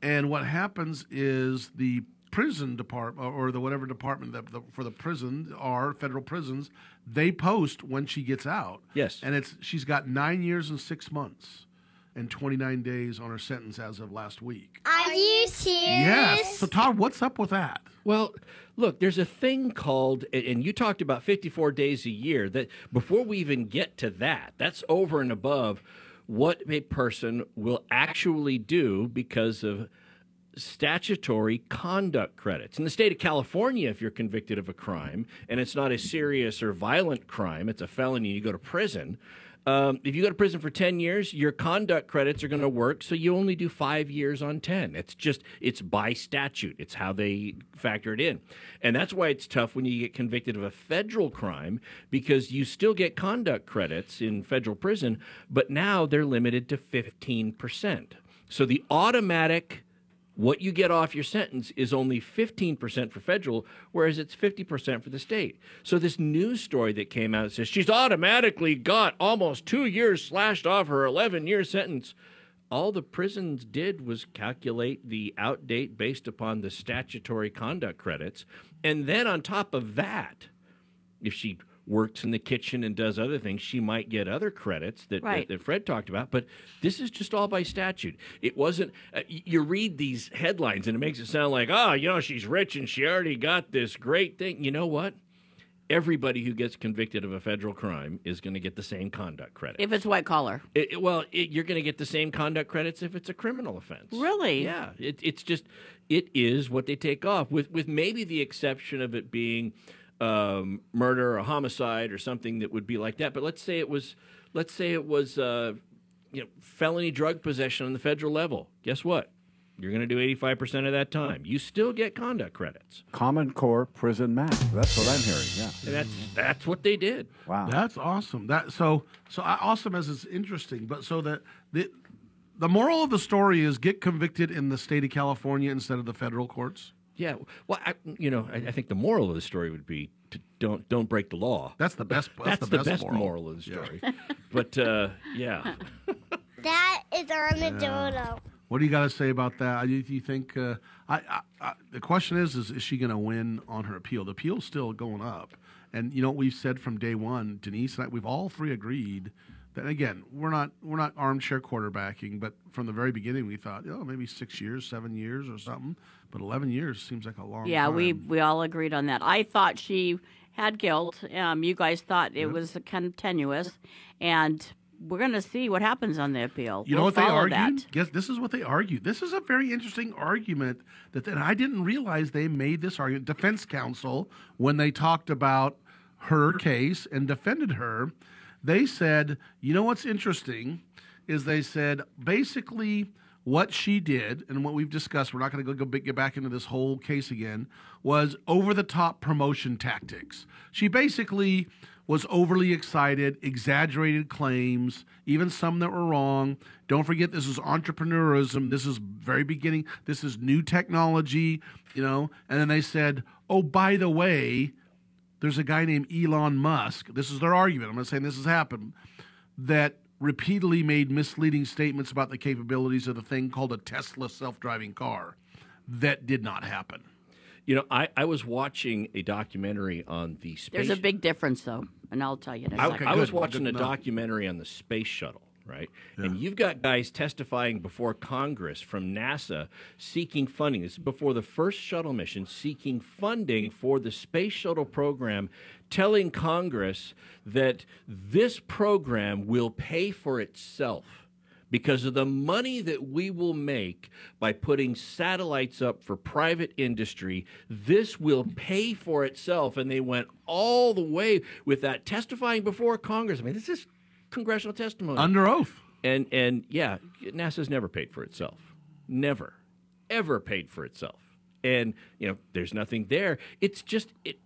and what happens is the prison department or the whatever department that the, for the prison are federal prisons, they post when she gets out. Yes. And it's she's got nine years and six months. And 29 days on her sentence as of last week. Are you serious? Yes. So, Todd, what's up with that? Well, look, there's a thing called, and- and you talked about 54 days a year. That before we even get to that, that's over and above what a person will actually do because of statutory conduct credits. In the state of California, if you're convicted of a crime and it's not a serious or violent crime, it's a felony, you go to prison. Um, if you go to prison for 10 years, your conduct credits are going to work, so you only do five years on 10. It's just, it's by statute. It's how they factor it in. And that's why it's tough when you get convicted of a federal crime because you still get conduct credits in federal prison, but now they're limited to 15%. So the automatic what you get off your sentence is only 15% for federal, whereas it's 50% for the state. So, this news story that came out says she's automatically got almost two years slashed off her 11 year sentence. All the prisons did was calculate the outdate based upon the statutory conduct credits. And then, on top of that, if she works in the kitchen and does other things, she might get other credits that, Right. that, that Fred talked about. But this is just all by statute. It wasn't, uh, you read these headlines and it makes it sound like, oh, you know, she's rich and she already got this great thing. You know what? Everybody who gets convicted of a federal crime is going to get the same conduct credit. If it's white collar. It, it- well, it, you're going to get the same conduct credits if it's a criminal offense. Really? Yeah. It, it's just, it is what they take off, with with maybe the exception of it being um, murder or homicide or something that would be like that. But let's say it was, let's say it was, uh, you know, felony drug possession on the federal level. Guess what? You're going to do 85% of that time. You still get conduct credits. Common Core prison math. That's what I'm hearing. Yeah. And that's that's what they did. Wow. That's awesome. That so so awesome as it's interesting. But so that the the moral of the story is get convicted in the state of California instead of the federal courts. Yeah. Well, I, you know, I, I think the moral of the story would be to don't don't break the law. That's the best. That's, That's, the, the, best, best, moral. moral. of the story. but uh, yeah, That is armadillo. What do you got to say about that? Do you, you think? Uh, I, I, I, the question is, is is she going to win on her appeal? The appeal's still going up, and you know what we've said from day one. Denise and I, we've all three agreed that again, we're not we're not armchair quarterbacking, but from the very beginning we thought, oh, maybe six years, seven years, or something. But eleven years seems like a long. Time. Yeah, time. we we all agreed on that. I thought she had guilt. Um, you guys thought it was kind of tenuous, and we're going to see what happens on the appeal. You know We'll what they argued? That. Guess this is what they argued. This is a very interesting argument that, that I didn't realize they made this argument. Defense counsel, when they talked about her case and defended her, they said, you know what's interesting is they said basically what she did and what we've discussed. We're not going to go, get back into this whole case again. Was over the top promotion tactics. She basically was overly excited, exaggerated claims, even some that were wrong. Don't forget, this is entrepreneurism. This is very beginning. This is new technology, you know. And then they said, oh, by the way, there's a guy named Elon Musk. This is their argument. I'm not saying this has happened. That repeatedly made misleading statements about the capabilities of the thing called a Tesla self-driving car. That did not happen. you know, I, I was watching a documentary on the space. There's a big difference, though, and I'll tell you in a I, second. I was watching a documentary on the space shuttle, right? And you've got guys testifying before Congress from NASA seeking funding. This is before the first shuttle mission, seeking funding for the space shuttle program, telling Congress that this program will pay for itself because of the money that we will make by putting satellites up for private industry. This will pay for itself. And they went all the way with that testifying before Congress. I mean, this is congressional testimony. Under oath. And and yeah, NASA's never paid for itself. Never. ever paid for itself. And, you know, there's nothing there. It's just, it,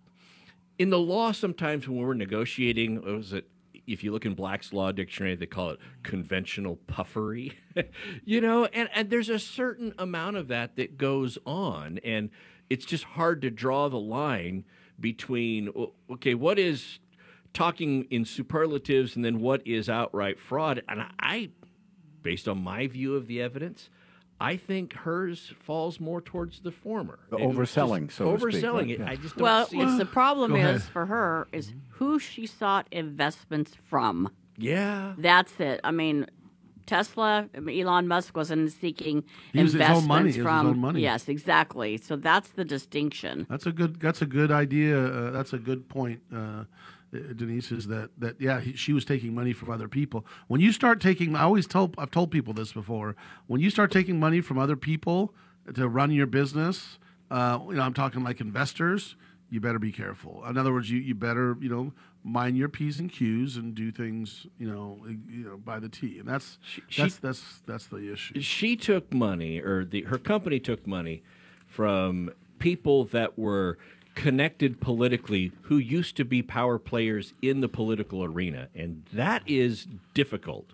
in the law, sometimes when we're negotiating, what was it? If you look in Black's Law Dictionary, they call it conventional puffery. you know, and, and there's a certain amount of that that goes on. And it's just hard to draw the line between, okay, what is talking in superlatives and then what is outright fraud? And I, based on my view of the evidence, I think hers falls more towards the former. The It was overselling, so to speak, overselling right? it. Yeah. I just don't Well, see it's it. the problem Go is ahead. for her is who she sought investments from. Yeah. That's it. I mean, Tesla, Elon Musk wasn't seeking He used his own investments money. It was his from. own money. Yes, exactly. So that's the distinction. That's a good. That's a good idea. Uh, that's a good point, uh, Denise. Is that that yeah? He, she was taking money from other people. When you start taking, I always tell I've told people this before. When you start taking money from other people to run your business, uh, you know, I'm talking like investors. You better be careful. In other words, you, you better you know mind your p's and q's and do things you know you know by the t. And that's she- that's that's that's the issue. she took money, or the her company took money from people that were connected politically who used to be power players in the political arena, and that is difficult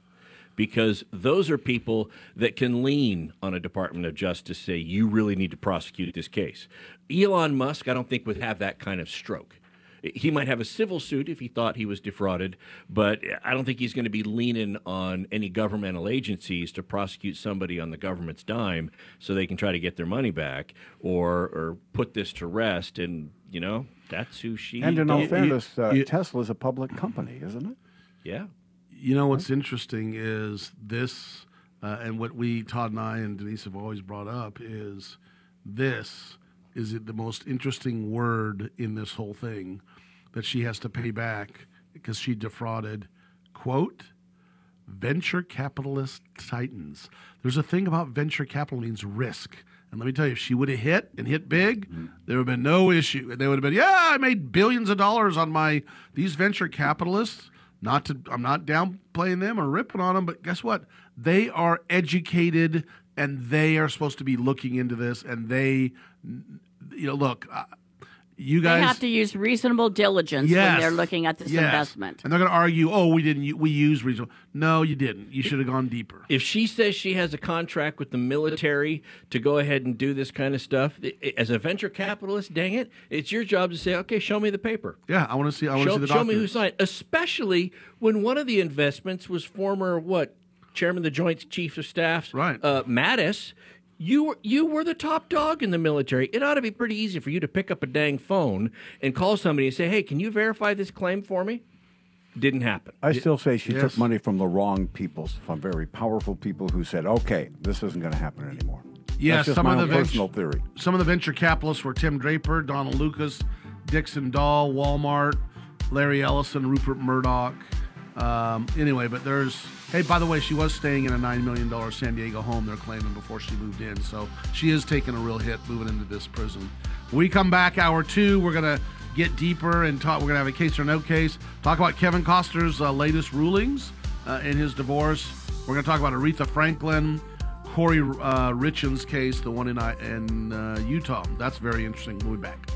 because those are people that can lean on a Department of Justice say you really need to prosecute this case. Elon Musk, I don't think would have that kind of stroke. He might have a civil suit if he thought he was defrauded, but I don't think he's going to be leaning on any governmental agencies to prosecute somebody on the government's dime so they can try to get their money back or or put this to rest. And you know that's who she. And in all does. fairness, uh, you- Tesla's a public company, isn't it? Yeah. You know what's interesting is this, uh, and what we Todd and I and Denise have always brought up is this is it the most interesting word in this whole thing that she has to pay back because she defrauded quote venture capitalist titans. There's a thing about venture capital means risk. And let me tell you, if she would have hit and hit big, mm-hmm. there would have been no issue. And they would have been, yeah, I made billions of dollars on my these venture capitalists. Not to, I'm not downplaying them or ripping on them, but guess what? They are educated and they are supposed to be looking into this. And they, you know, look, uh, you guys they have to use reasonable diligence when they're looking at this Yes. investment. And they're going to argue, oh, we didn't, we used reasonable. No, you didn't. You should have gone deeper. If she says she has a contract with the military to go ahead and do this kind of stuff, i- i- as a venture capitalist, dang it, it's your job to say, okay, show me the paper. Yeah, I want to see. I want to see the show me who signed. Especially when one of the investments was former what chairman of the Joint Chiefs of Staffs, right? Uh, Mattis. You were you were the top dog in the military. It ought to be pretty easy for you to pick up a dang phone and call somebody and say, "Hey, can you verify this claim for me?" Didn't happen. I still say she Yes. took money from the wrong people, from very powerful people who said, "Okay, this isn't going to happen anymore." Yeah, That's some my of the own venture, personal theory. Some of the venture capitalists were Tim Draper, Donald Lucas, Dixon Doll, Walmart, Larry Ellison, Rupert Murdoch. Um, anyway, but there's hey, by the way, she was staying in a nine million dollar San Diego home. They're claiming before she moved in, so she is taking a real hit moving into this prison. When we come back, hour two, we're gonna get deeper and talk. We're gonna have a case or no case. Talk about Kevin Costner's uh, latest rulings uh, in his divorce. We're gonna talk about Aretha Franklin. Kouri uh, Richins case, the one in uh, in uh, Utah. That's very interesting. We'll be back.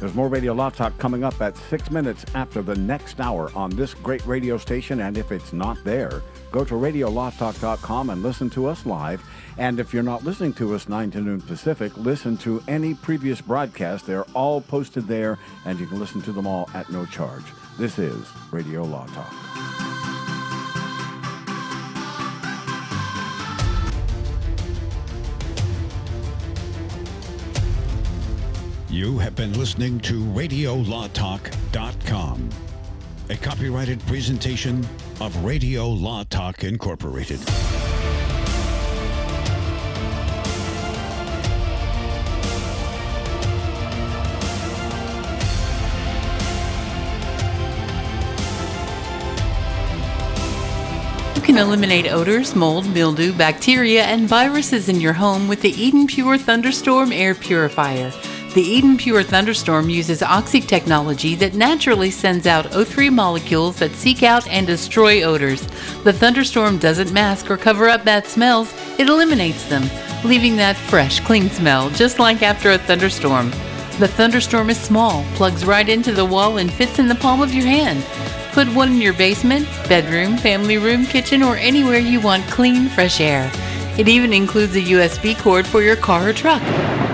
There's more Radio Law Talk coming up at six minutes after the next hour on this great radio station. And if it's not there, go to radiolawtalk.com and listen to us live. And if you're not listening to us 9 to noon Pacific, listen to any previous broadcast. They're all posted there, and you can listen to them all at no charge. This is Radio Law Talk. You have been listening to RadioLawTalk.com, a copyrighted presentation of Radio Law Talk Incorporated. You can eliminate odors, mold, mildew, bacteria, and viruses in your home with the Eden Pure Thunderstorm Air Purifier. The Eden Pure Thunderstorm uses oxy technology that naturally sends out O3 molecules that seek out and destroy odors. The Thunderstorm doesn't mask or cover up bad smells, it eliminates them. leaving that fresh, clean smell just like after a thunderstorm. The thunderstorm is small, plugs right into the wall, and fits in the palm of your hand. Put one in your basement, bedroom, family room, kitchen, or anywhere you want clean, fresh air. It even includes a USB cord for your car or truck.